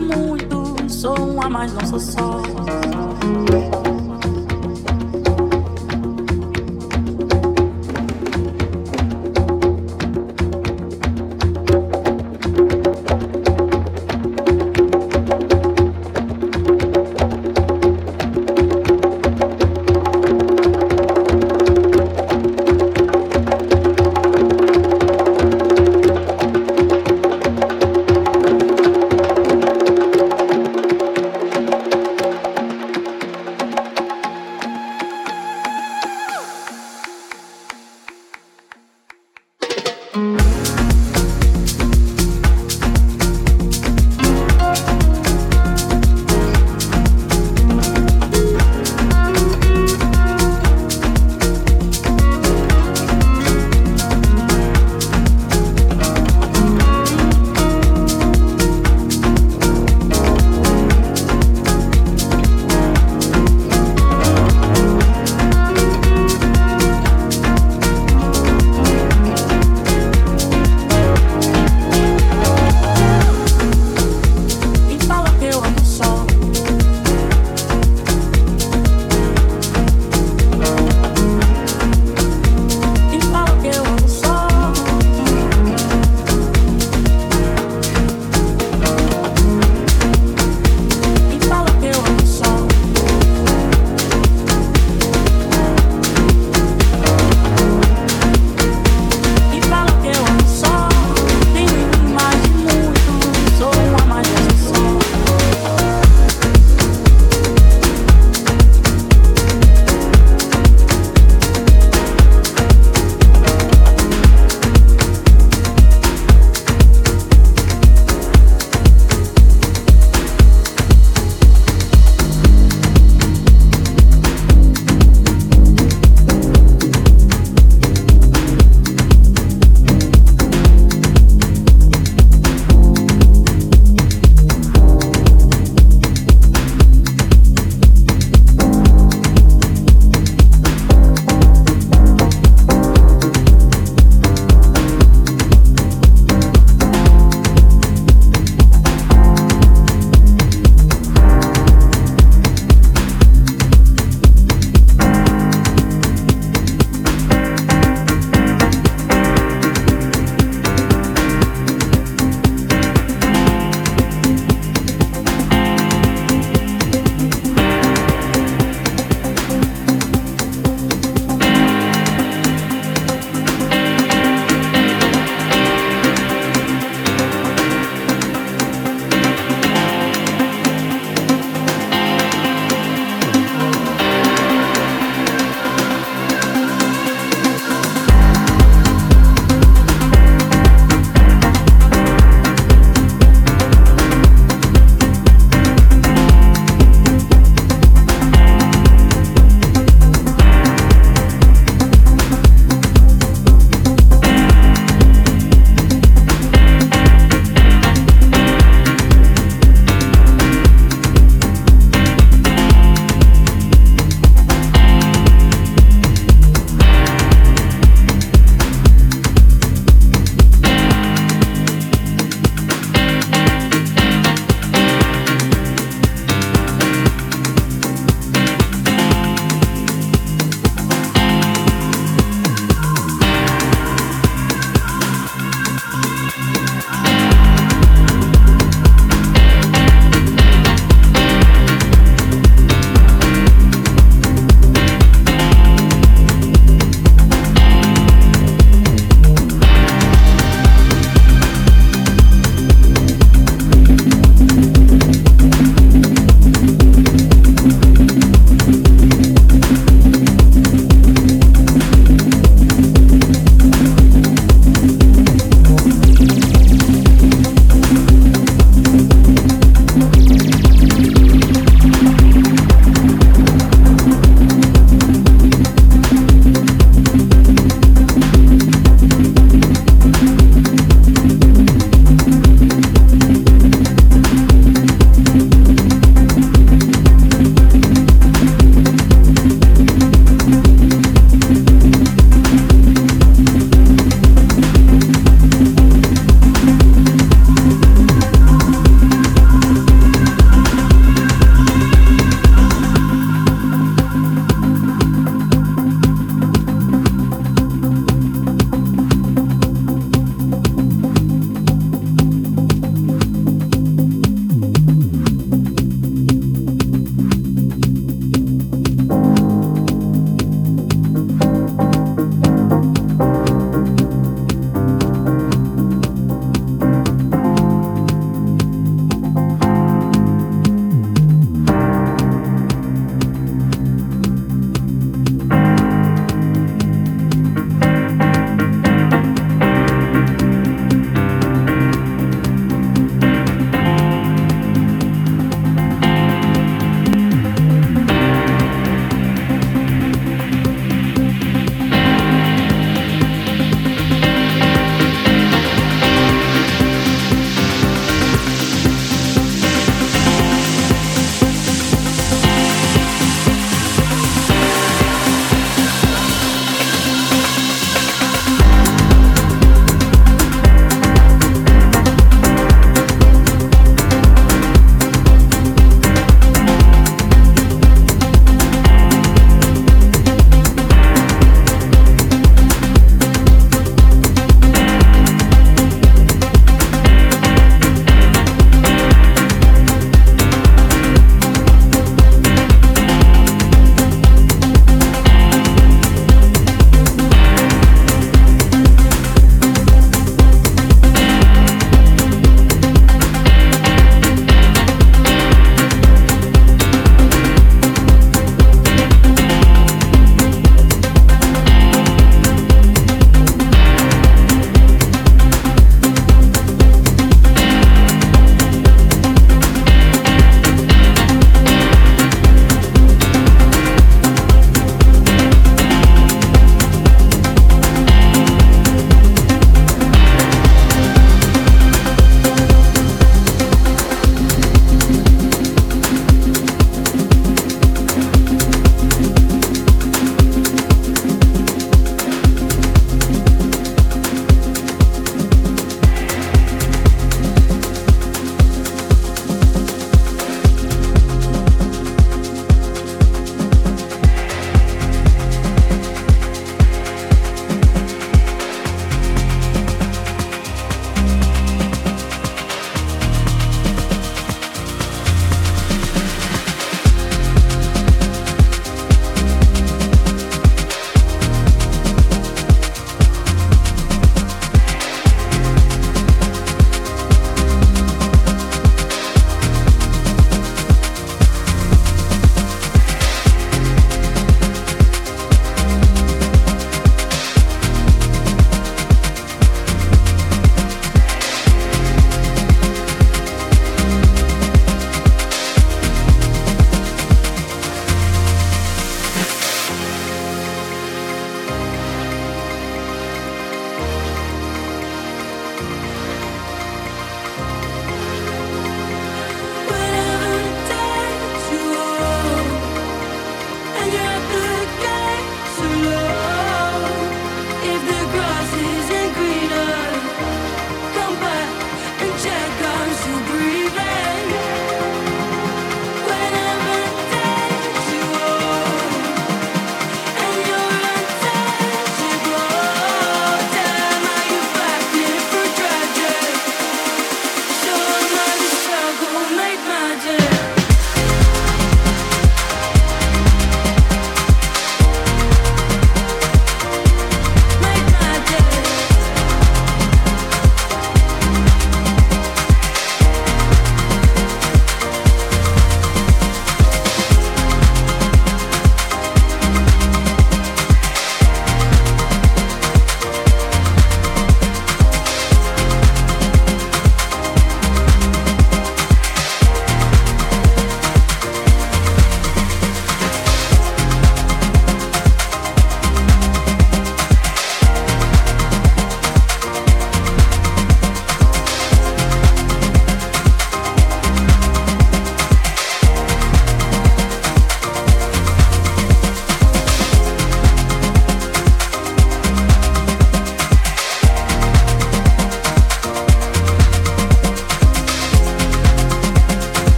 muito, sou um a mais, não sou só.